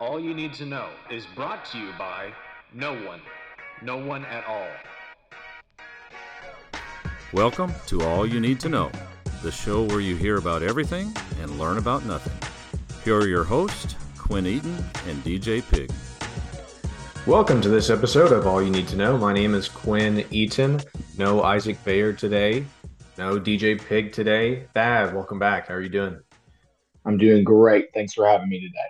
All You Need to Know is brought to you by no one. No one at all. Welcome to All You Need to Know, the show where you hear about everything and learn about nothing. Here are your hosts, Quinn Eaton and DJ Pig. Welcome to this episode of All You Need to Know. My name is Quinn Eaton. No Isaac Bayer today. No DJ Pig today. Thad, welcome back. How are you doing? I'm doing great. Thanks for having me today.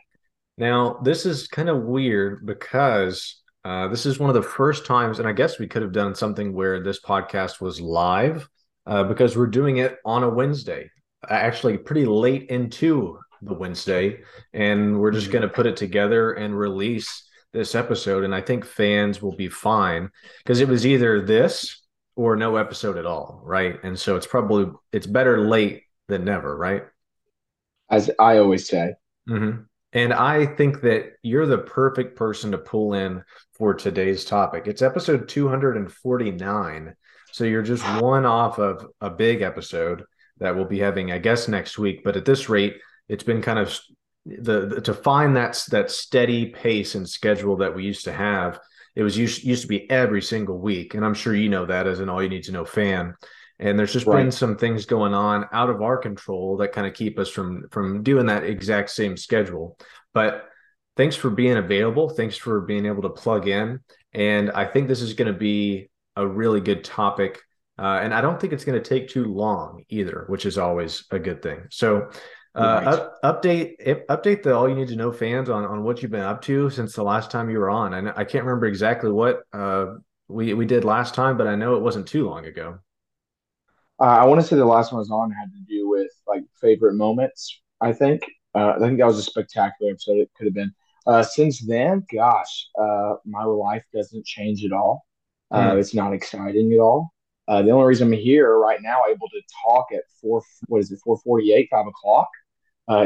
Now, this is kind of weird because uh, this is one of the first times, and I guess we could have done something where this podcast was live uh, because we're doing it on a Wednesday, actually, pretty late into the Wednesday. And we're just going to put it together and release this episode. And I think fans will be fine because it was either this or no episode at all. Right. And so it's probably, it's better late than never. Right. As I always say. Mm-hmm. And I think that you're the perfect person to pull in for today's topic. It's episode 249. So you're just one off of a big episode that we'll be having, I guess, next week. But at this rate, it's been kind of the, the to find that that steady pace and schedule that we used to have. It was used used to be every single week, and I'm sure you know that as an all you need to know fan. And there's just right. been some things going on out of our control that kind of keep us from from doing that exact same schedule. But thanks for being available. Thanks for being able to plug in. And I think this is going to be a really good topic. Uh, and I don't think it's going to take too long either, which is always a good thing. So, uh, right. up, update update the all you need to know fans on on what you've been up to since the last time you were on. And I can't remember exactly what uh, we we did last time, but I know it wasn't too long ago. Uh, I want to say the last one I was on had to do with like favorite moments. I think uh, I think that was a spectacular episode. It could have been. Uh, since then, gosh, uh, my life doesn't change at all. Mm. It's not exciting at all. Uh, the only reason I'm here right now, able to talk at four, what is it, four forty eight, five o'clock,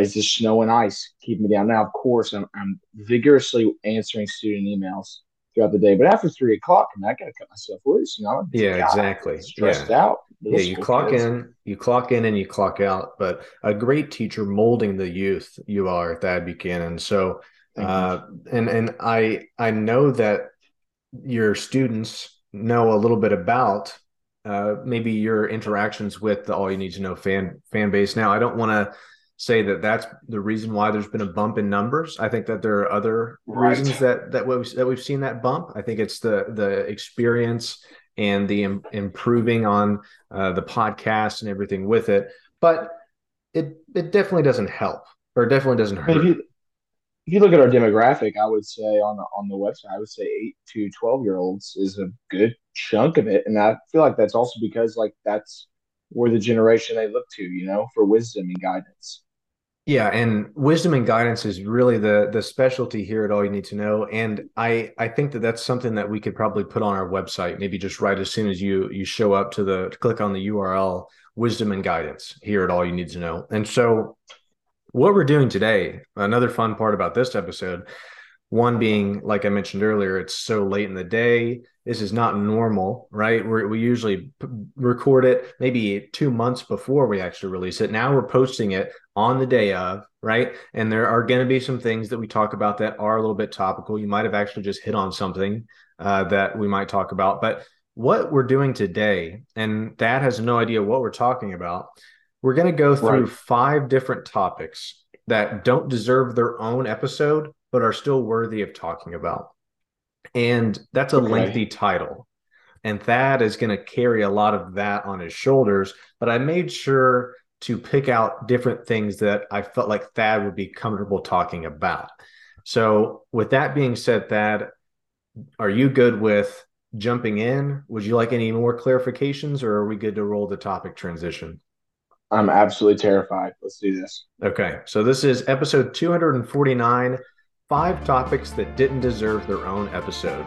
is the snow and ice keeping me down. Now, of course, I'm, I'm vigorously answering student emails throughout the day. But after three o'clock, mean, I got to cut myself loose. You know. Yeah, God, exactly. Stressed yeah. out. Yeah, you clock kids. in, you clock in, and you clock out. But a great teacher molding the youth, you are Thad Buchanan. So, uh, and and I I know that your students know a little bit about uh, maybe your interactions with the All You Need to Know fan fan base. Now, I don't want to say that that's the reason why there's been a bump in numbers. I think that there are other right. reasons that that we've, that we've seen that bump. I think it's the the experience and the Im- improving on uh, the podcast and everything with it. But it it definitely doesn't help, or it definitely doesn't hurt. If you, if you look at our demographic, I would say on the, on the website, I would say eight to twelve year olds is a good chunk of it, and I feel like that's also because like that's where the generation they look to, you know, for wisdom and guidance. Yeah, and wisdom and guidance is really the the specialty here at All You Need to Know, and I I think that that's something that we could probably put on our website, maybe just right as soon as you you show up to the click on the URL, wisdom and guidance here at All You Need to Know. And so, what we're doing today, another fun part about this episode, one being like I mentioned earlier, it's so late in the day this is not normal, right? We're, we usually p- record it maybe two months before we actually release it. Now we're posting it on the day of, right? And there are going to be some things that we talk about that are a little bit topical. You might have actually just hit on something uh, that we might talk about. But what we're doing today, and Thad has no idea what we're talking about, we're going to go through right. five different topics that don't deserve their own episode, but are still worthy of talking about. And that's a okay. lengthy title. And Thad is going to carry a lot of that on his shoulders. But I made sure to pick out different things that I felt like Thad would be comfortable talking about. So, with that being said, Thad, are you good with jumping in? Would you like any more clarifications, or are we good to roll the topic transition? I'm absolutely terrified. Let's do this. Okay. So, this is episode 249 Five topics that didn't deserve their own episode.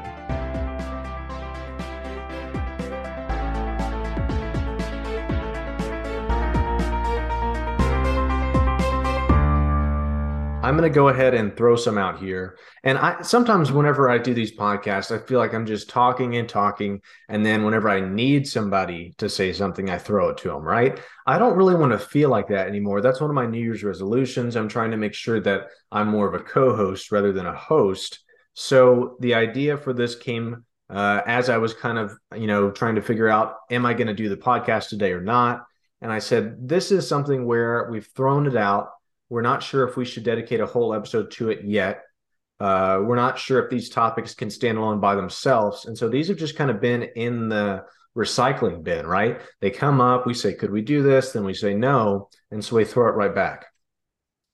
I'm going to go ahead and throw some out here. And I sometimes whenever I do these podcasts, I feel like I'm just talking and talking. And then whenever I need somebody to say something, I throw it to them, right? I don't really want to feel like that anymore. That's one of my New Year's resolutions. I'm trying to make sure that I'm more of a co host rather than a host. So the idea for this came uh, as I was kind of, you know, trying to figure out, am I going to do the podcast today or not? And I said, this is something where we've thrown it out we're not sure if we should dedicate a whole episode to it yet. Uh, we're not sure if these topics can stand alone by themselves. And so these have just kind of been in the recycling bin, right? They come up, we say, could we do this? Then we say no. And so we throw it right back.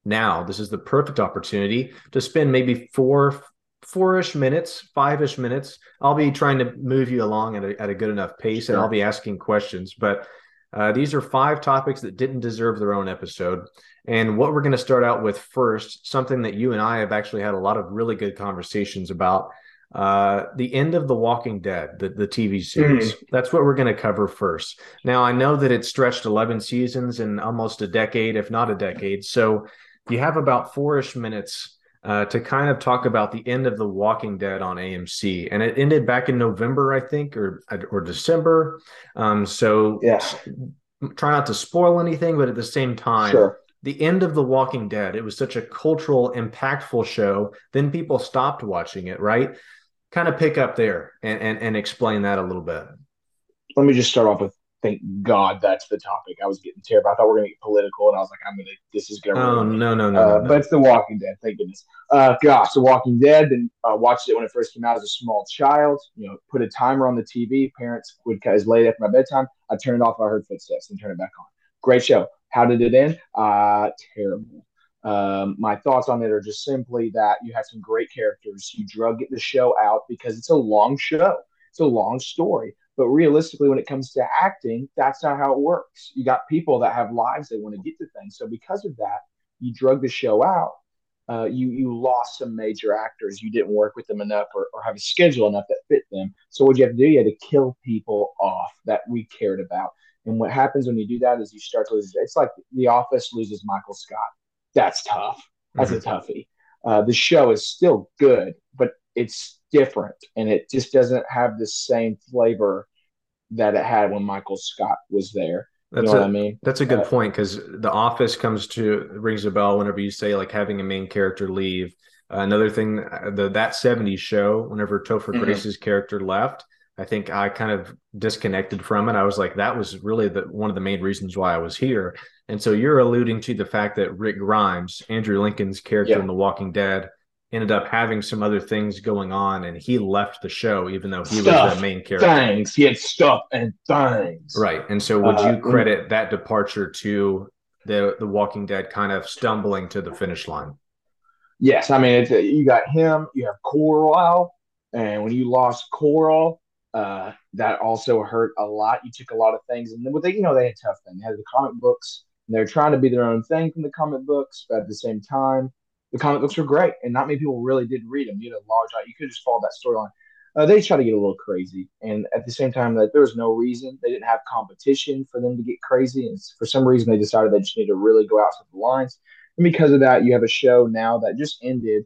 Now, this is the perfect opportunity to spend maybe four, four-ish minutes, five-ish minutes. I'll be trying to move you along at a, at a good enough pace sure. and I'll be asking questions. But uh, these are five topics that didn't deserve their own episode. And what we're going to start out with first, something that you and I have actually had a lot of really good conversations about uh, the end of The Walking Dead, the, the TV series. Mm. That's what we're going to cover first. Now, I know that it stretched 11 seasons and almost a decade, if not a decade. So you have about four ish minutes uh, to kind of talk about the end of The Walking Dead on AMC. And it ended back in November, I think, or, or December. Um, so yeah. try not to spoil anything, but at the same time, sure the end of The Walking Dead, it was such a cultural, impactful show. Then people stopped watching it, right? Kind of pick up there and, and, and explain that a little bit. Let me just start off with thank God that's the topic. I was getting terrified. I thought we are gonna get political, and I was like, I'm gonna. This is gonna. Oh no no no, uh, no, no, But it's The Walking Dead. Thank goodness. Uh, gosh, The Walking Dead. And uh, watched it when it first came out as a small child. You know, put a timer on the TV. Parents would as late after my bedtime. I turn it off. I heard footsteps and turn it back on. Great show. How did it end? Uh, terrible. Um, my thoughts on it are just simply that you have some great characters. You drug it the show out because it's a long show, it's a long story. But realistically, when it comes to acting, that's not how it works. You got people that have lives they want to get to things. So because of that, you drug the show out. Uh, you you lost some major actors. You didn't work with them enough, or, or have a schedule enough that fit them. So what you have to do, you had to kill people off that we cared about. And what happens when you do that is you start to lose. It's like The Office loses Michael Scott. That's tough. That's mm-hmm. a toughie. Uh, the show is still good, but it's different, and it just doesn't have the same flavor that it had when Michael Scott was there. That's you know a, I mean? That's a good uh, point because The Office comes to rings a bell whenever you say like having a main character leave. Uh, another thing, uh, the that '70s show, whenever Topher mm-hmm. Grace's character left, I think I kind of disconnected from it. I was like, that was really the one of the main reasons why I was here. And so you're alluding to the fact that Rick Grimes, Andrew Lincoln's character yeah. in The Walking Dead, ended up having some other things going on, and he left the show even though he stuff, was the main character. Things he had stuff and things. Right. And so would uh, you credit that departure to the the Walking Dead kind of stumbling to the finish line? Yes, I mean it's you got him, you have Coral, and when you lost Coral, uh, that also hurt a lot. You took a lot of things, and then they, you know, they had tough things. They had the comic books, and they're trying to be their own thing from the comic books, but at the same time, the comic books were great, and not many people really did read them. You had a large, you could just follow that storyline. Uh, they try to get a little crazy, and at the same time, that there was no reason they didn't have competition for them to get crazy, and for some reason, they decided they just need to really go out outside the lines. And because of that, you have a show now that just ended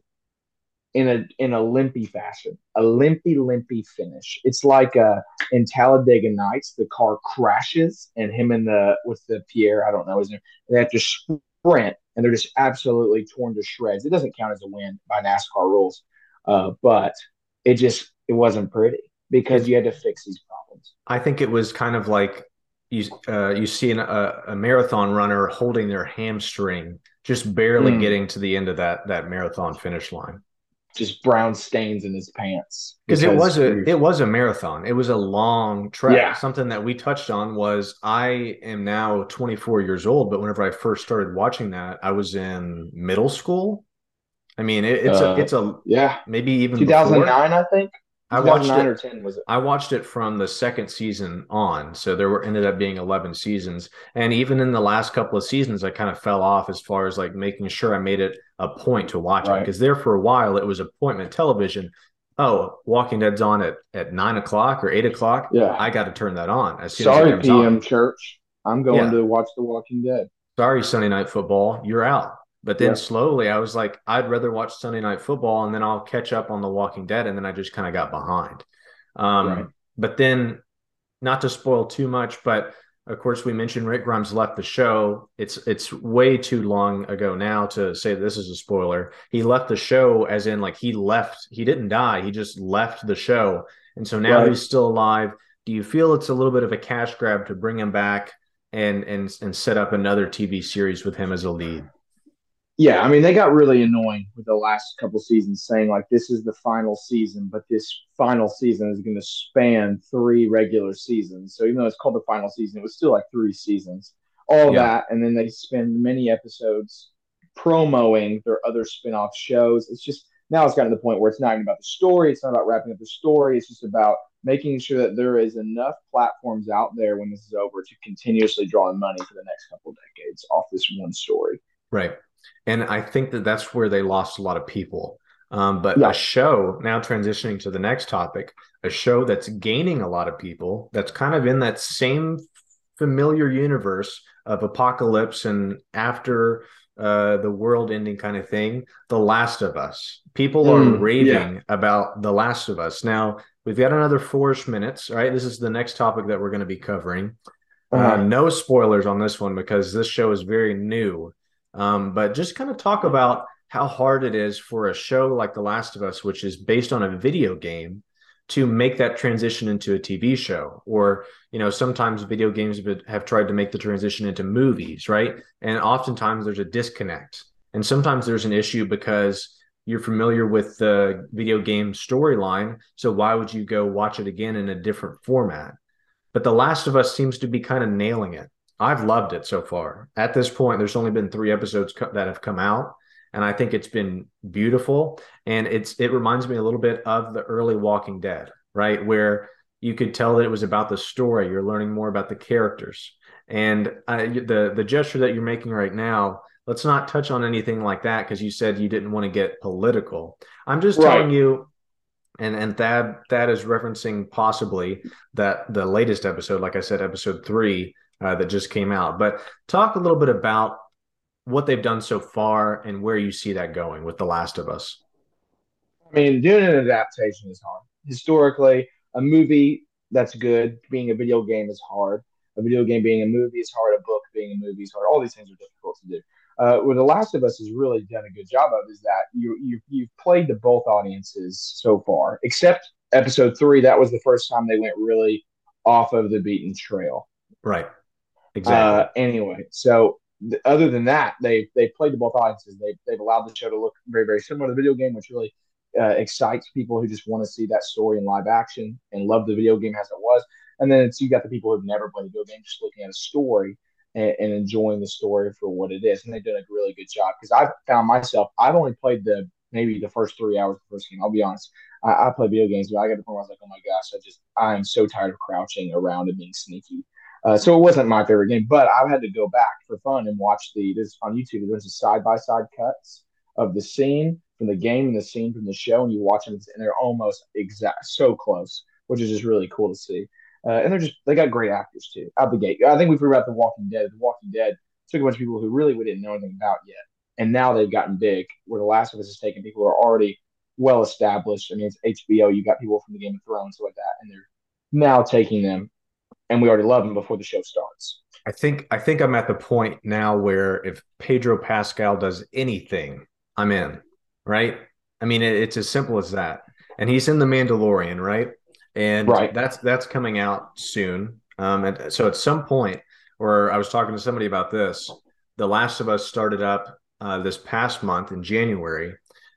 in a in a limpy fashion, a limpy limpy finish. It's like uh, in Talladega Nights, the car crashes and him and the with the Pierre, I don't know his name, they have to sprint and they're just absolutely torn to shreds. It doesn't count as a win by NASCAR rules, uh, but it just it wasn't pretty because you had to fix these problems. I think it was kind of like you uh, you see an, a, a, marathon runner holding their hamstring, just barely mm. getting to the end of that that marathon finish line just brown stains in his pants. Because it was a it was a marathon. It was a long trek. Yeah. something that we touched on was i am now 24 years old but whenever i first started watching that i was in middle school. I mean it, it's uh, a it's a yeah. maybe even 2009 before. i think I watched it. Or 10, was it? I watched it from the second season on, so there were ended up being eleven seasons, and even in the last couple of seasons, I kind of fell off as far as like making sure I made it a point to watch right. it because there for a while it was appointment television. Oh, Walking Dead's on at at nine o'clock or eight o'clock. Yeah, I got to turn that on as soon Sorry, as PM on. Church. I'm going yeah. to watch The Walking Dead. Sorry, Sunday Night Football. You're out. But then Yeah. slowly I was like, I'd rather watch Sunday Night Football and then I'll catch up on The Walking Dead. And then I just kind of got behind. Um, Right. But then, not to spoil too much, but of course we mentioned Rick Grimes left the show. It's it's way too long ago now to say this is a spoiler. He left the show as in like he left. He didn't die. He just left the show. And so now Right. he's still alive. Do you feel it's a little bit of a cash grab to bring him back and and and set up another TV series with him as a lead? Yeah, I mean they got really annoying with the last couple seasons, saying like this is the final season, but this final season is going to span three regular seasons. So even though it's called the final season, it was still like three seasons. All Yeah. that, and then they spend many episodes promoting their other spin-off shows. It's just now it's gotten to the point where it's not even about the story. It's not about wrapping up the story. It's just about making sure that there is enough platforms out there when this is over to continuously draw in money for the next couple of decades off this one story. Right. And I think that that's where they lost a lot of people. Um, but Yeah. a show now transitioning to the next topic, a show that's gaining a lot of people, that's kind of in that same familiar universe of apocalypse and after uh, the world ending kind of thing, The Last of Us. People are Mm, raving about The Last of Us. Now, we've got another four minutes, right? This is the next topic that we're going to be covering. Uh, Uh, no spoilers on this one because this show is very new. Um, but just kind of talk about how hard it is for a show like The Last of Us, which is based on a video game, to make that transition into a TV show. Or, you know, sometimes video games have, tried to make the transition into movies, right? And oftentimes there's a disconnect. And sometimes there's an issue because you're familiar with the video game storyline. So why would you go watch it again in a different format? But The Last of Us seems to be kind of nailing it. I've loved it so far. At this point, there's only been three episodes co- that have come out, and I think it's been beautiful. And it's it reminds me a little bit of the early Walking Dead, right, where you could tell that it was about the story. You're learning more about the characters, and I, the the gesture that you're making right now. Let's not touch on anything like that because you said you didn't want to get political. I'm just Right. telling you, and and Thad Thad is referencing possibly that the latest episode, like I said, episode three uh, that just came out. But talk a little bit about what they've done so far and where you see that going with The Last of Us. I mean, doing an adaptation is hard. Historically, a movie that's good being a video game is hard. A video game being a movie is hard. A book being a movie is hard. All these things are difficult to do. Uh, what The Last of Us has really done a good job of is that you you you've played to both audiences so far, except episode three. That was the first time they went really off of the beaten trail. Right. Exactly. Uh, anyway, so th- other than that, they they played to both audiences. They they've allowed the show to look very very similar to the video game, which really uh, excites people who just want to see that story in live action and love the video game as it was. And then it's you got the people who've never played a video game, just looking at a story and, and enjoying the story for what it is. And they've done a really good job because I've found myself I've only played the maybe the first three hours of the first game. I'll be honest. I, play video games, but I got to the point where I was like, oh my gosh, I just I am so tired of crouching around and being sneaky. Uh, so it wasn't my favorite game, but I've had to go back for fun and watch the this on YouTube. There's a side by side cuts of the scene from the game and the scene from the show, and you watch them, and they're almost exact, so close, which is just really cool to see. Uh, and they're just they got great actors too out the gate. I think we forgot The Walking Dead. The Walking Dead took a bunch of people who really we didn't know anything about yet, and now they've gotten big. Where The Last of Us is taking people who are already well established. I mean, it's HBO. You got people from the Game of Thrones, like that, and they're now taking them and we already love him before the show starts. I think I think I'm at the point now where if Pedro Pascal does anything, I'm in. Right? I mean, it, it's as simple as that. And he's in the Mandalorian, right? And Right. that's that's coming out soon. Um, and so at some point, where I was talking to somebody about this, The Last of Us started up uh, this past month in January,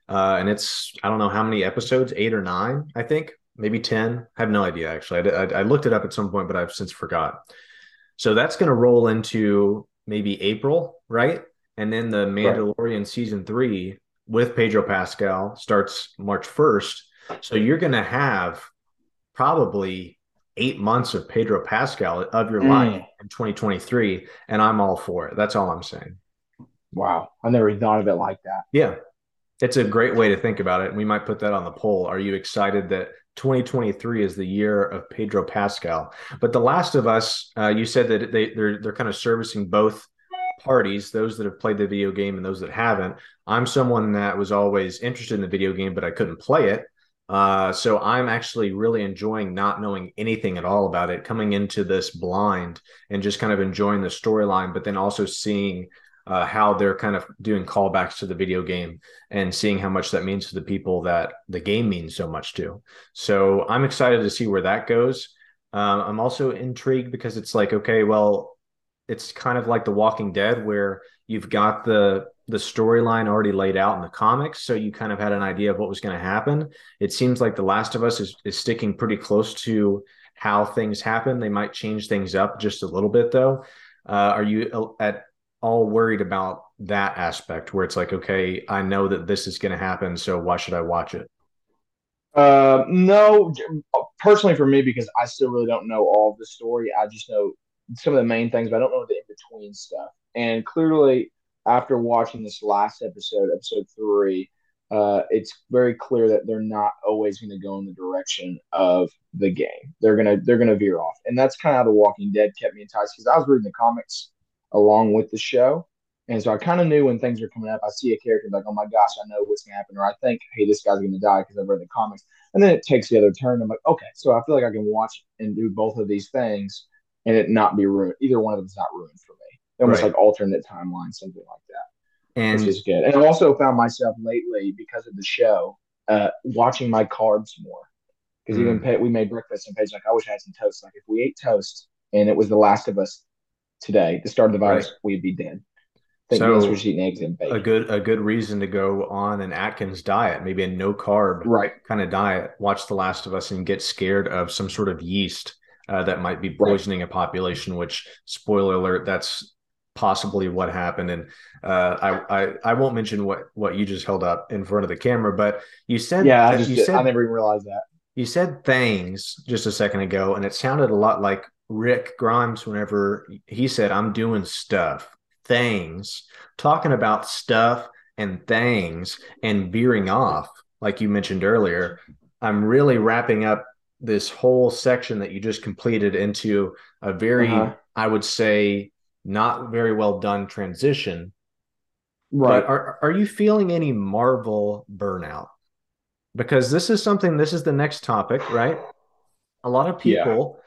uh, and it's I don't know how many episodes, eight or nine, I think, maybe ten. I have no idea actually. I, I, I looked it up at some point, but I've since forgot. So that's going to roll into maybe April, right? And then the Mandalorian season three with Pedro Pascal starts March 1st. So you're going to have probably eight months of Pedro Pascal of your Mm. life in 2023. And I'm all for it. That's all I'm saying. Wow, I never thought of it like that. Yeah. It's a great way to think about it. And we might put that on the poll. Are you excited that 2023 is the year of Pedro Pascal? But The Last of Us, uh, you said that they, they're they're kind of servicing both parties, those that have played the video game and those that haven't. I'm someone that was always interested in the video game, but I couldn't play it. Uh, so I'm actually really enjoying not knowing anything at all about it, coming into this blind and just kind of enjoying the storyline, but then also seeing uh, how they're kind of doing callbacks to the video game and seeing how much that means to the people that the game means so much to. So I'm excited to see where that goes. Um, I'm also intrigued because it's like, okay, well, it's kind of like The Walking Dead, where you've got the the storyline already laid out in the comics, so you kind of had an idea of what was going to happen. It seems like The Last of Us is, is sticking pretty close to how things happen. They might change things up just a little bit, though. Uh, are you at all worried about that aspect where it's like, okay, I know that this is going to happen, so why should I watch it? Uh, no, personally for me, because I still really don't know all of the story. I just know some of the main things, but I don't know the in between stuff. And clearly, after watching this last episode, episode three, uh, it's very clear that they're not always going to go in the direction of the game. They're gonna they're gonna veer off, and that's kind of how The Walking Dead kept me enticed because I was reading the comics along with the show. And so I kind of knew when things were coming up, I see a character like, oh my gosh, I know what's going to happen. Or I think, hey, this guy's going to die because I've read the comics. And then it takes the other turn. I'm like, okay, so I feel like I can watch and do both of these things and it not be ruined. Either one of them is not ruined for me. Almost right. like alternate timeline, something like that. And which is good. And I also found myself lately because of the show, uh, watching my carbs more. Because mm. even we made breakfast and Paige like, I wish I had some toast. Like if we ate toast and it was the last of us today, the start of the virus, right. we'd be dead. Think so eating eggs and bacon. A good a good reason to go on an Atkins diet, maybe a no carb right kind of diet. Watch The Last of Us and get scared of some sort of yeast uh, that might be poisoning right. a population. Which, spoiler alert, that's possibly what happened. And uh, I, I I won't mention what what you just held up in front of the camera, but you said yeah, I just you said, I never even realized that. You said things just a second ago, and it sounded a lot like Rick Grimes whenever he said, I'm doing stuff, things, talking about stuff and things and veering off, like you mentioned earlier. I'm really wrapping up this whole section that you just completed into a very, uh-huh. I would say, not very well done transition. Right. But are, are you feeling any Marvel burnout? Because this is something, this is the next topic, right? A lot of people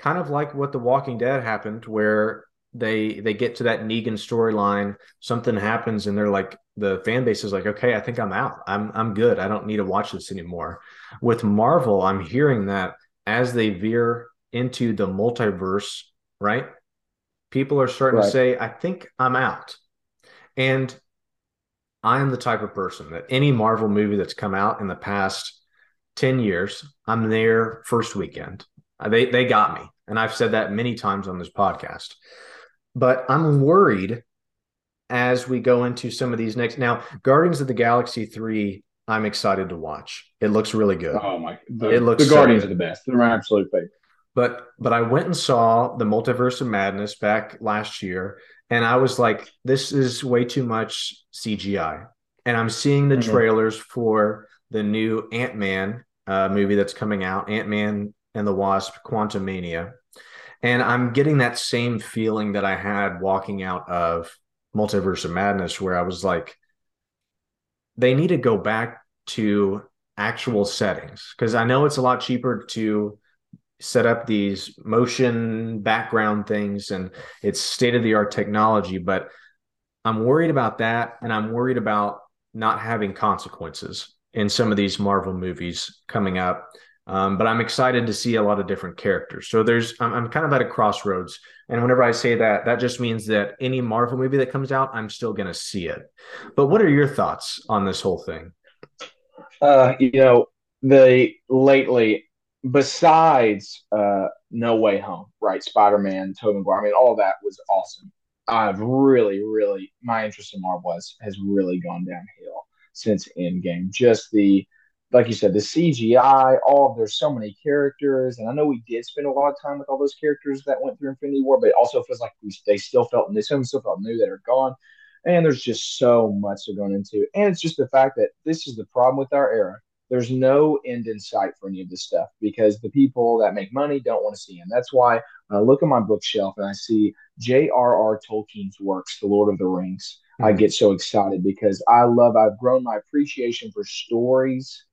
kind of like what The Walking Dead happened, where they they get to that Negan storyline, something happens, and they're like, the fan base is like, okay, I think I'm out. I'm I'm good. I don't need to watch this anymore. With Marvel, I'm hearing that as they veer into the multiverse, right? People are starting right. to say, I think I'm out. And I am the type of person that any Marvel movie that's come out in the past 10 years, I'm there first weekend. Uh, they they got me, and I've said that many times on this podcast. But I'm worried as we go into some of these next. Now, Guardians of the Galaxy three, I'm excited to watch. It looks really good. Oh my! The, it looks the Guardians so are the best. They're my absolute favorite. But but I went and saw the Multiverse of Madness back last year, and I was like, this is way too much CGI. And I'm seeing the mm-hmm. trailers for the new Ant Man uh, movie that's coming out, Ant Man and the Wasp, Quantumania. And I'm getting that same feeling that I had walking out of Multiverse of Madness, where I was like, they need to go back to actual settings because I know it's a lot cheaper to set up these motion background things and it's state of the art technology, but I'm worried about that. And I'm worried about not having consequences in some of these Marvel movies coming up um, but I'm excited to see a lot of different characters. So there's, I'm, I'm, kind of at a crossroads. And whenever I say that, that just means that any Marvel movie that comes out, I'm still going to see it. But what are your thoughts on this whole thing? Uh, you know, the lately, besides uh, No Way Home, right? Spider Man, Tobey Maguire, I mean, all that was awesome. I've really, really, my interest in Marvel has, has really gone downhill since Endgame. Just the, like you said, the CGI, all there's so many characters, and I know we did spend a lot of time with all those characters that went through Infinity War, but it also feels like we they still felt they still felt new that are gone, and there's just so much they're going into, and it's just the fact that this is the problem with our era. there's no end in sight for any of this stuff because the people that make money don't want to see them. That's why I look at my bookshelf and I see J.R.R. Tolkien's works, The Lord of the Rings. Mm-hmm. I get so excited because I love, I've grown my appreciation for stories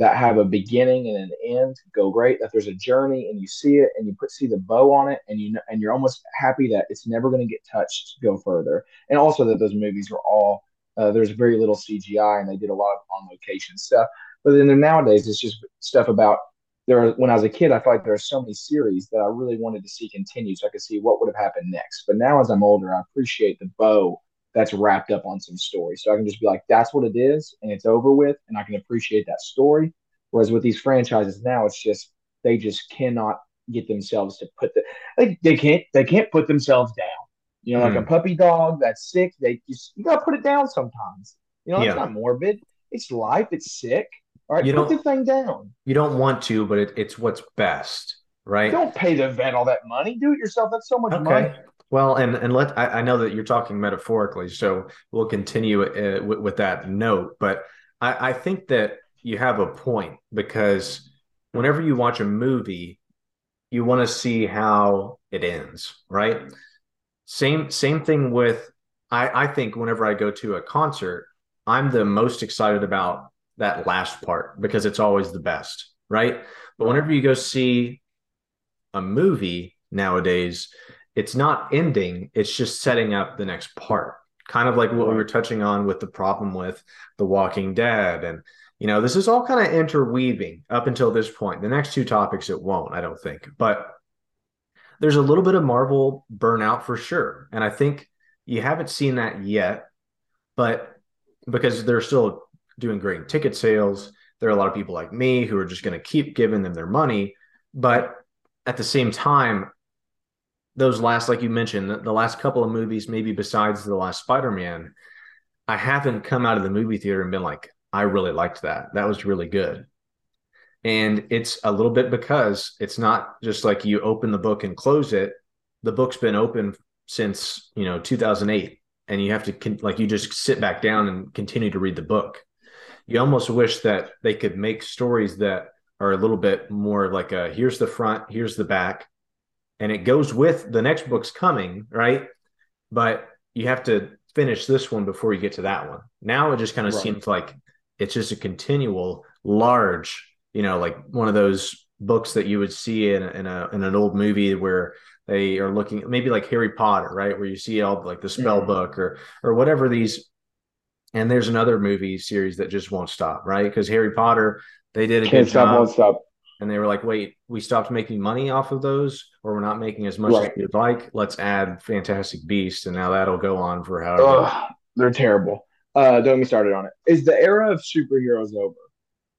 that have a beginning and an end go great that there's a journey and you see it and you put see the bow on it and you know and you're almost happy that it's never going to get touched go further and also that those movies were all uh, there's very little cgi and they did a lot of on location stuff but then nowadays, it's just stuff about there. Are, when I was a kid, I felt like there are so many series that I really wanted to see continue, so I could see what would have happened next. But now, as I'm older, I appreciate the bow that's wrapped up on some story, so I can just be like, "That's what it is," and it's over with, and I can appreciate that story. Whereas with these franchises now, it's just they just cannot get themselves to put the they, they can't they can't put themselves down. You know, like mm. a puppy dog that's sick, they just you gotta put it down sometimes. You know, yeah. it's not morbid. It's life. It's sick. All right, you put the thing down. You don't want to, but it, it's what's best, right? Don't pay the vet all that money. Do it yourself. That's so much okay. money. Well, and and let I, I, know that you're talking metaphorically, so we'll continue uh, with, with, that note. But I, I think that you have a point because whenever you watch a movie, you want to see how it ends, right? Same same thing with I, I think whenever I go to a concert, I'm the most excited about that last part because it's always the best, right? But whenever you go see a movie nowadays, it's not ending, it's just setting up the next part. Kind of like what we were touching on with the problem with The Walking Dead. And, you know, this is all kind of interweaving up until this point. The next two topics, it won't, I don't think. But there's a little bit of Marvel burnout for sure. And I think you haven't seen that yet, but because they're still doing great ticket sales. There are a lot of people like me who are just going to keep giving them their money. But at the same time, those last, like you mentioned, the, the last couple of movies, maybe besides the last Spider Man, I haven't come out of the movie theater and been like, I really liked that. That was really good. And it's a little bit because it's not just like you open the book and close it. The book's been open since, you know, 2008 and you have to like you just sit back down and continue to read the book you almost wish that they could make stories that are a little bit more like a here's the front, here's the back, and it goes with the next book's coming, right? But you have to finish this one before you get to that one. Now it just kind of right. seems like it's just a continual large, you know, like one of those books that you would see in, in a in an old movie where they are looking maybe like Harry Potter, right? Where you see all like the spell mm-hmm. book or or whatever these and there's another movie series that just won't stop, right? Because Harry Potter, they did a Can't good stop, job. Won't stop. And they were like, wait, we stopped making money off of those, or we're not making as much right. as we'd like. Let's add Fantastic Beast, and now that'll go on for however. Ugh, they're terrible. Uh, don't get me started on it. Is the era of superheroes over?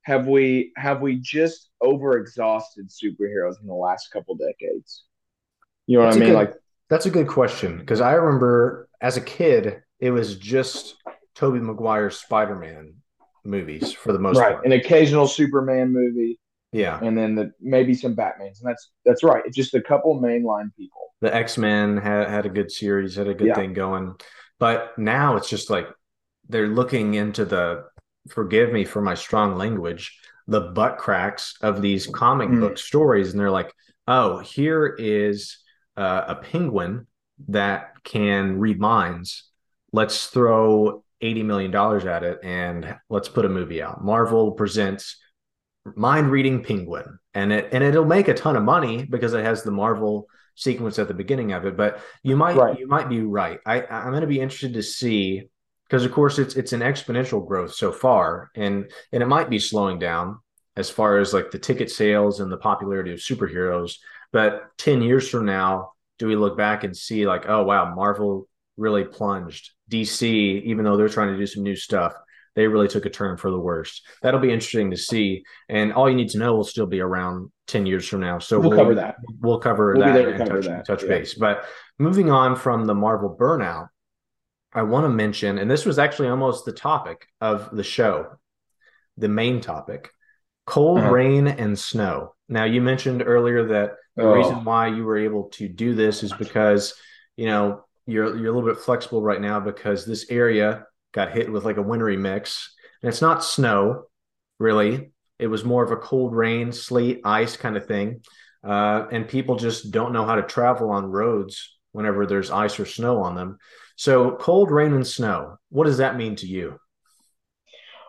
Have we have we just over exhausted superheroes in the last couple decades? You know what that's I mean? Good, like that's a good question because I remember as a kid, it was just Tobey Maguire's Spider-Man movies for the most right. part. An occasional Superman movie. Yeah. And then the maybe some Batmans. And that's that's right. It's just a couple mainline people. The X-Men had had a good series, had a good yeah. thing going. But now it's just like they're looking into the forgive me for my strong language, the butt cracks of these comic mm. book stories. And they're like, oh, here is uh, a penguin that can read minds. Let's throw $80 million at it and let's put a movie out. Marvel presents Mind Reading Penguin and it and it'll make a ton of money because it has the Marvel sequence at the beginning of it. But you might right. you might be right. I, I'm going to be interested to see because of course it's it's an exponential growth so far and and it might be slowing down as far as like the ticket sales and the popularity of superheroes. But 10 years from now, do we look back and see like, oh wow, Marvel really plunged. DC, even though they're trying to do some new stuff, they really took a turn for the worst. That'll be interesting to see. And all you need to know will still be around 10 years from now. So we'll, we'll cover that. We'll cover we'll that and cover touch, that. touch yeah. base. But moving on from the Marvel burnout, I want to mention, and this was actually almost the topic of the show, the main topic cold uh-huh. rain and snow. Now, you mentioned earlier that the oh. reason why you were able to do this is because, you know, you're you're a little bit flexible right now because this area got hit with like a wintry mix, and it's not snow really, It was more of a cold rain, sleet, ice kind of thing. Uh, and people just don't know how to travel on roads whenever there's ice or snow on them. So, cold rain and snow, what does that mean to you?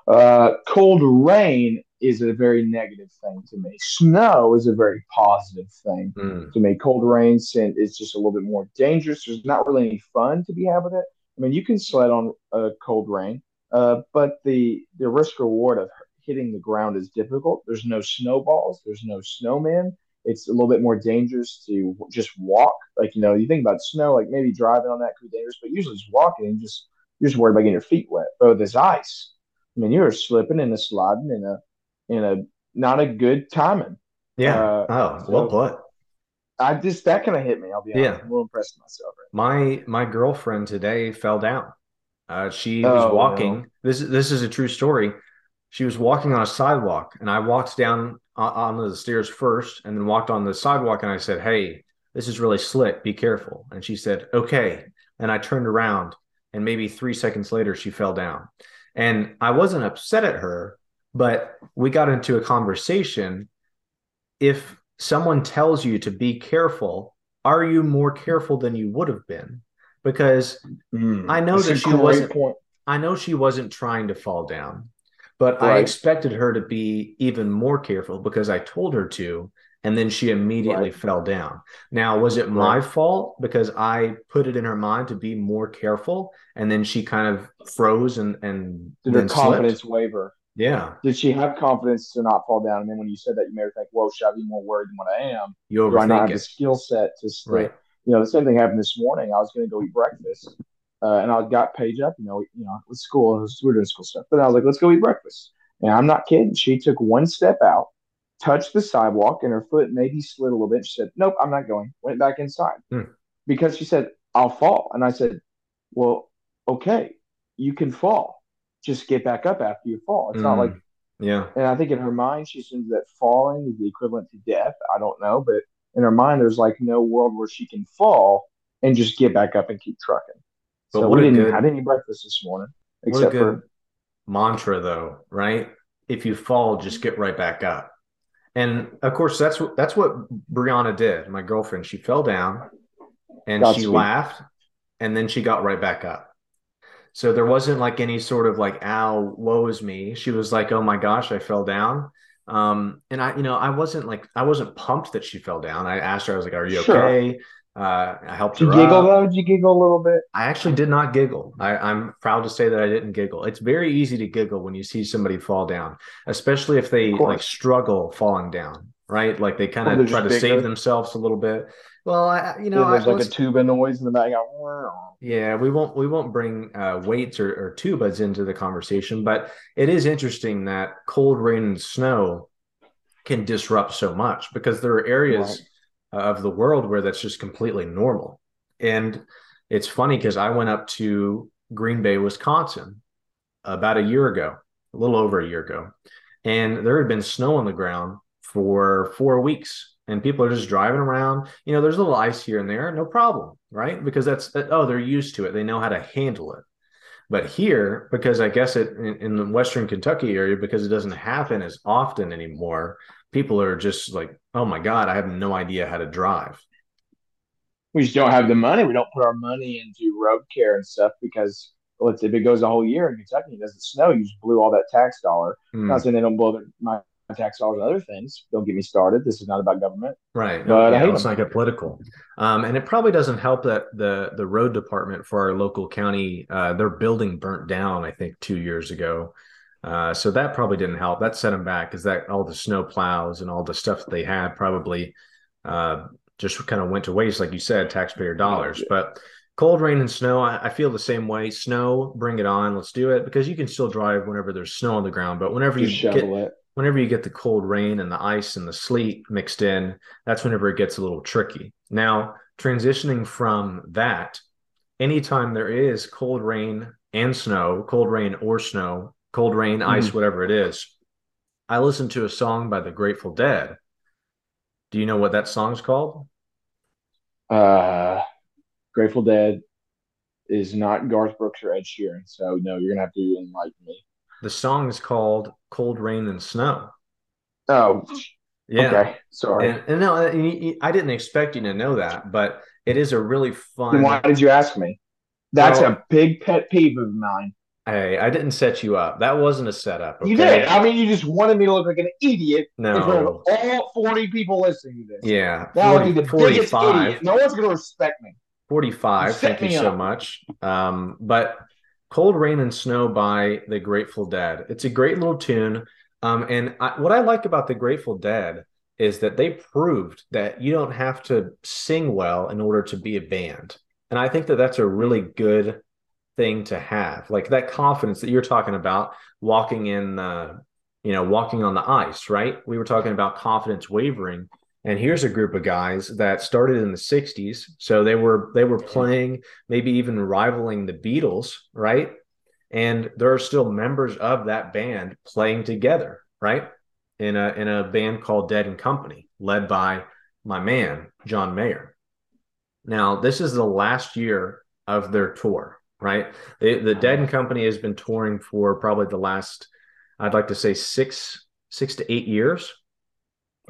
Uh, cold rain is a very negative thing to me. Snow is a very positive thing mm. to me. Cold rain is just a little bit more dangerous. There's not really any fun to be had with it. I mean, you can sled on uh, cold rain, uh, but the the risk reward of hitting the ground is difficult. There's no snowballs. There's no snowmen. It's a little bit more dangerous to just walk. Like you know, you think about snow, like maybe driving on that could be dangerous, but usually just walking and just you're just worried about getting your feet wet. But this ice, I mean, you're slipping and a sliding in a in a not a good timing. Yeah. Uh, oh, so well put. I just that kind of hit me. I'll be honest. Yeah. I'm a little impressed with myself. Right my my girlfriend today fell down. Uh, she was oh, walking. No. This this is a true story. She was walking on a sidewalk, and I walked down on the stairs first, and then walked on the sidewalk, and I said, "Hey, this is really slick. Be careful." And she said, "Okay." And I turned around, and maybe three seconds later, she fell down. And I wasn't upset at her, but we got into a conversation. If someone tells you to be careful, are you more careful than you would have been? Because mm, I know that she wasn't. Point. I know she wasn't trying to fall down, but right. I expected her to be even more careful because I told her to, and then she immediately right. fell down. Now, was it my right. fault because I put it in her mind to be more careful, and then she kind of froze and and did her confidence slipped? waver? Yeah. Did she have confidence to not fall down? And then when you said that, you made her think, "Whoa, should I be more worried than what I am? You Do I not have the skill set to stay?" Right. You know, the same thing happened this morning. I was going to go eat breakfast, uh, and I got Paige up. You know, you know, with school, was, we were doing school stuff. But I was like, "Let's go eat breakfast." And I'm not kidding. She took one step out, touched the sidewalk, and her foot maybe slid a little bit. She said, "Nope, I'm not going." Went back inside hmm. because she said, "I'll fall," and I said, "Well, okay, you can fall." Just get back up after you fall. It's mm. not like yeah. And I think in her mind, she assumes that falling is the equivalent to death. I don't know, but in her mind, there's like no world where she can fall and just get back up and keep trucking. But so we didn't good, have any breakfast this morning, except for mantra, though, right? If you fall, just get right back up. And of course, that's what that's what Brianna did. My girlfriend, she fell down, and she laughed, and then she got right back up. So there wasn't like any sort of like, ow, woe is me. She was like, oh my gosh, I fell down. Um, and I, you know, I wasn't like, I wasn't pumped that she fell down. I asked her, I was like, are you sure. okay? Uh, I helped did her. You giggle up. though? Did you giggle a little bit? I actually did not giggle. I, I'm proud to say that I didn't giggle. It's very easy to giggle when you see somebody fall down, especially if they like struggle falling down, right? Like they kind of try to bigger. save themselves a little bit. Well, I, you know, yeah, there's I, like a tuba noise in the back. Yeah, we won't we won't bring uh, weights or, or tubas into the conversation, but it is interesting that cold rain and snow can disrupt so much because there are areas right. of the world where that's just completely normal. And it's funny because I went up to Green Bay, Wisconsin, about a year ago, a little over a year ago, and there had been snow on the ground for four weeks and people are just driving around. You know, there's a little ice here and there, no problem, right? Because that's oh, they're used to it. They know how to handle it. But here, because I guess it in, in the Western Kentucky area, because it doesn't happen as often anymore, people are just like, oh my god, I have no idea how to drive. We just don't have the money. We don't put our money into road care and stuff because well, if it goes a whole year in Kentucky, it doesn't snow, you just blew all that tax dollar. Mm. Not saying they don't blow their, my tax dollars and other things. Don't get me started. This is not about government. Right. But yeah, it's like a political. Um, and it probably doesn't help that the the road department for our local county, uh, their building burnt down, I think, two years ago. Uh, so that probably didn't help. That set them back because that all the snow plows and all the stuff that they had probably uh, just kind of went to waste, like you said, taxpayer dollars. Yeah. But cold rain and snow, I, I, feel the same way. Snow, bring it on. Let's do it because you can still drive whenever there's snow on the ground. But whenever just you get, it whenever you get the cold rain and the ice and the sleet mixed in, that's whenever it gets a little tricky. Now, transitioning from that, anytime there is cold rain and snow, cold rain or snow, cold rain, mm. ice, whatever it is, I listen to a song by the Grateful Dead. Do you know what that song's called? Uh, Grateful Dead is not Garth Brooks or Ed Sheeran. So, no, you're going to have to enlighten me. The song is called Cold Rain and Snow. Oh, Yeah. okay. Sorry. And, and no, you- I didn't expect you to know that, but it is a really Then fun. why did you ask me? That's Well- a big pet peeve of mine. Hey, I didn't set you up. That wasn't a setup. You did. I mean, you just wanted me to look like an idiot in front of all 40 people listening to this. Yeah. That would be the 45. biggest idiot. No one's going to respect me. 45. Set Thank you me so much. Um, but Cold Rain and Snow by the Grateful Dead. It's a great little tune. Um, and I, what I like about the Grateful Dead is that they proved that you don't have to sing well in order to be a band. And I think that that's a really good thing to have. Like that confidence that you're talking about walking in, uh, you know, walking on the ice, right? We were talking about confidence wavering. And here's a group of guys that started in the 60s. So they were they were playing, maybe even rivaling the Beatles, right? And there are still members of that band playing together, right? In a in a band called Dead and Company, led by my man, John Mayer. Now, this is the last year of their tour, right? They, the Dead and Company has been touring for probably the last, I'd like to say six, six to eight years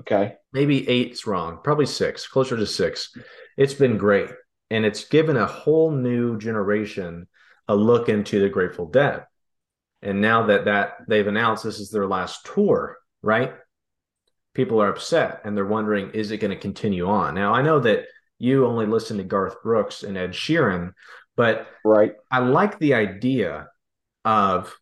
Okay. maybe eight's wrong, probably six, closer to six. It's been great. And it's given a whole new generation a look into the Grateful Dead. And now that that they've announced this is their last tour, right? People are upset and they're wondering, is it going to continue on? Now I know that you only listen to Garth Brooks and Ed Sheeran, but Right. I like the idea of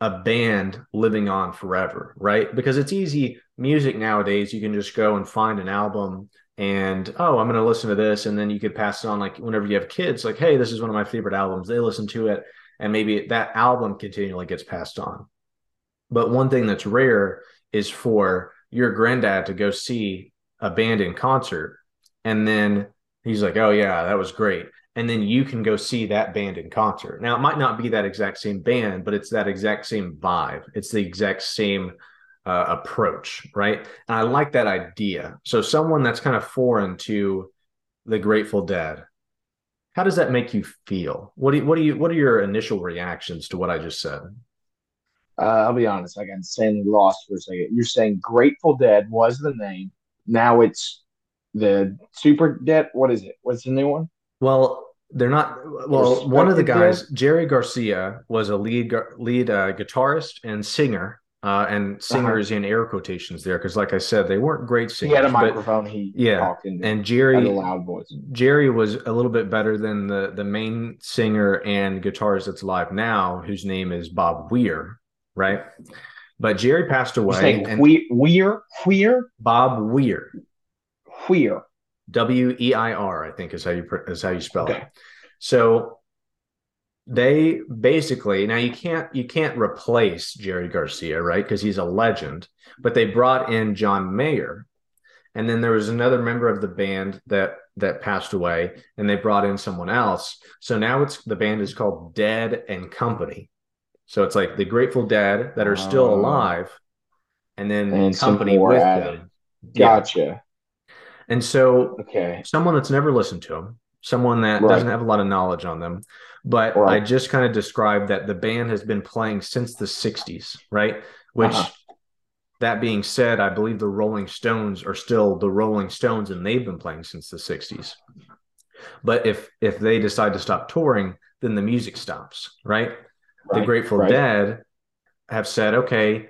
a band living on forever, right? Because it's easy music nowadays. You can just go and find an album and, oh, I'm going to listen to this. And then you could pass it on. Like whenever you have kids, like, hey, this is one of my favorite albums. They listen to it. And maybe that album continually gets passed on. But one thing that's rare is for your granddad to go see a band in concert. And then he's like, oh, yeah, that was great and then you can go see that band in concert. Now, it might not be that exact same band, but it's that exact same vibe. It's the exact same uh, approach, right? And I like that idea. So, someone that's kind of foreign to the Grateful Dead, how does that make you feel? What do you, what do you what are your initial reactions to what I just said? Uh, I'll be honest. I got insanely lost for a second. You're saying Grateful Dead was the name. Now it's the Super Dead. What is it? What's the new one? Well, they're not. Well, one of the guys, Jerry Garcia, was a lead lead uh, guitarist and singer, uh, and singers in air quotations there because, like I said, they weren't great singers. He had a microphone. He yeah, and had a Jerry loud voice. Jerry was a little bit better than the the main singer and guitarist that's alive now, whose name is Bob Weir, right? But Jerry passed away, Weir, Weir, Weir, Bob Weir, Weir. W E I R, I think is how you is how you spell Okay. it. So they basically now you can't you can't replace Jerry Garcia, right? Because he's a legend. But they brought in John Mayer, and then there was another member of the band that that passed away, and they brought in someone else. So now it's the band is called Dead and Company. So it's like the Grateful Dead that are still Oh. alive, and then And company with added. them. Gotcha. And so Okay. someone that's never listened to them, someone that Right. doesn't have a lot of knowledge on them. But Right. I just kind of described that the band has been playing since the 60s, right? Which, Uh-huh. that being said, I believe the Rolling Stones are still the Rolling Stones and they've been playing since the 60s. But if if they decide to stop touring, then the music stops, right? the Grateful right. Dead have said, okay,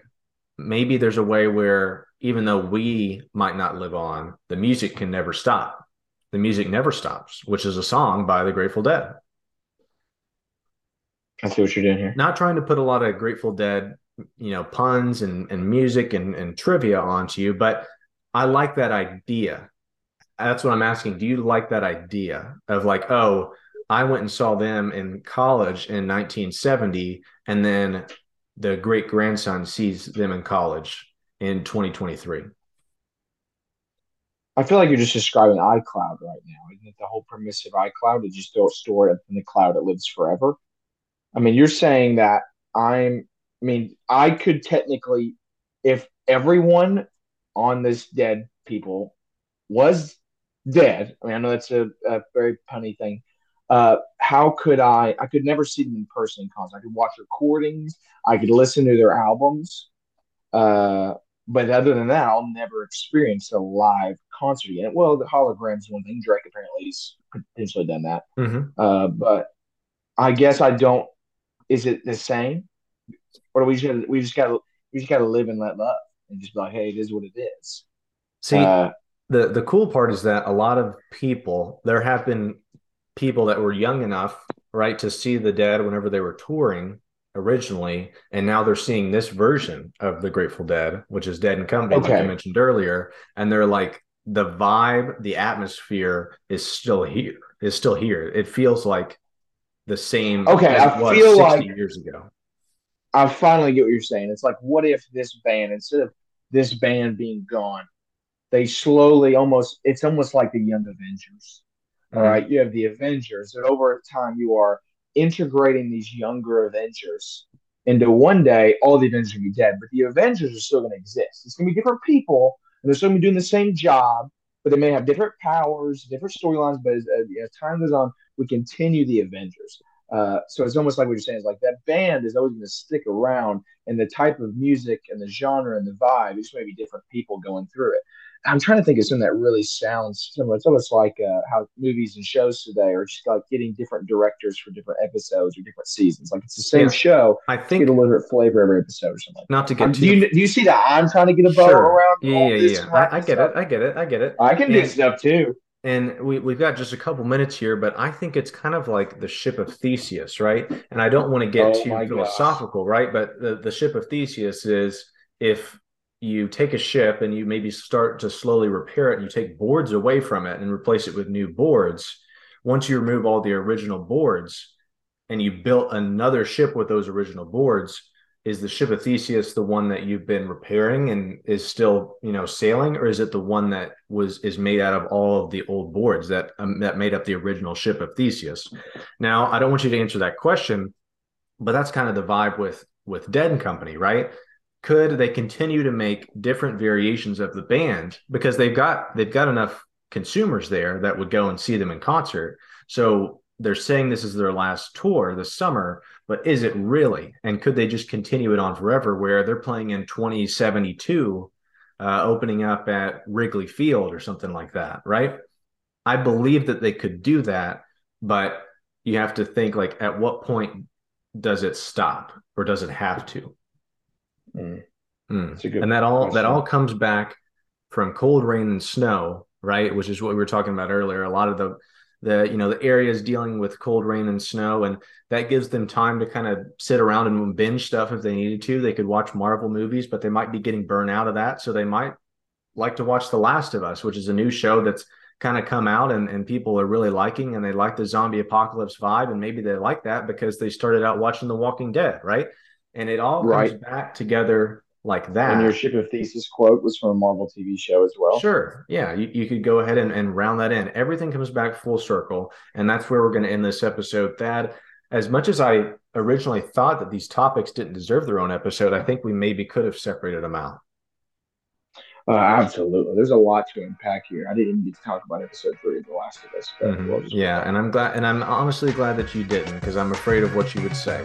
maybe there's a way where even though we might not live on, the music can never stop. The music never stops, which is a song by the Grateful Dead. I see what you're doing here. Not trying to put a lot of Grateful Dead, you know, puns and, and music and, and trivia onto you, but I like that idea. That's what I'm asking. Do you like that idea of like, oh, I went and saw them in college in 1970, and then the great grandson sees them in college in 2023. I feel like you're just describing iCloud right now. Isn't it the whole premise of iCloud you still store it in the cloud, it lives forever? I mean, you're saying that I'm, I mean, I could technically, if everyone on this dead people was dead, I mean, I know that's a, a very punny thing. Uh, how could I? I could never see them in person in concert. I could watch recordings. I could listen to their albums. Uh, but other than that, I'll never experience a live concert again. Well, the holograms one thing. Drake apparently has potentially done that, Mm-hmm. uh, but I guess I don't. Is it the same, or we just we just gotta we just gotta live and let love and just be like, hey, it is what it is. See, Uh, the the cool part is that a lot of people there have been people that were young enough right to see the dead whenever they were touring originally and now they're seeing this version of the grateful dead which is dead and company like Okay. i mentioned earlier and they're like the vibe the atmosphere is still here is still here it feels like the same Okay, as I it was feel 60 like- years ago I finally get what you're saying. It's like, what if this band, instead of this band being gone, they slowly almost, it's almost like the Young Avengers. Mm-hmm. All right. You have the Avengers, and over time, you are integrating these younger Avengers into one day, all the Avengers are going to be dead, but the Avengers are still going to exist. It's going to be different people, and they're still going to be doing the same job, but they may have different powers, different storylines. But as, as time goes on, we continue the Avengers. Uh, so it's almost like what you're saying is like that band is always going to stick around, and the type of music and the genre and the vibe, it's going to be different people going through it. I'm trying to think of something that really sounds similar. It's almost like uh, how movies and shows today are just like getting different directors for different episodes or different seasons. Like it's the same Yeah. show, i get think a little different flavor every episode or something. not to Um, get do too you do you see that I'm trying to get a bow Sure. around yeah yeah yeah I, I get stuff? it i get it i get it I can do stuff too. And we, we've got just a couple minutes here, but I think it's kind of like the ship of Theseus, right? And I don't want to get Oh too my gosh. philosophical, right? But the, the ship of Theseus is if you take a ship and you maybe start to slowly repair it, and you take boards away from it and replace it with new boards. Once you remove all the original boards and you built another ship with those original boards, is the ship of Theseus the one that you've been repairing and is still, you know, sailing, or is it the one that was is made out of all of the old boards that um, that made up the original ship of Theseus? Now, I don't want you to answer that question, but that's kind of the vibe with with Dead and Company, right? Could they continue to make different variations of the band because they've got they've got enough consumers there that would go and see them in concert. So they're saying this is their last tour this summer, but is it really? And could they just continue it on forever where they're playing in 2072, uh, opening up at Wrigley Field or something like that, right? I believe that they could do that, but you have to think like at what point does it stop or does it have to? Mm. Mm. That's a good And that all that all comes back from cold rain and snow, right? Which is what we were talking about earlier. A lot of the the you know the areas dealing with cold rain and snow, and that gives them time to kind of sit around and binge stuff if they needed to. They could watch Marvel movies, but they might be getting burned out of that, so they might like to watch The Last of Us, which is a new show that's kind of come out and, and people are really liking and they like the zombie apocalypse vibe and maybe they like that because they started out watching The Walking Dead, right? And it all comes Right. back together like that. And your ship of Theseus quote was from a Marvel TV show as well. Sure. Yeah. You, you could go ahead and, and round that in. Everything comes back full circle. And that's where we're going to end this episode. Thad, as much as I originally thought that these topics didn't deserve their own episode, I think we maybe could have separated them out. Uh, absolutely. There's a lot to unpack here. I didn't even get to talk about episode three of The Last of Us. Mhm. we'll Yeah. And I'm glad, and I'm honestly glad that you didn't because I'm afraid of what you would say.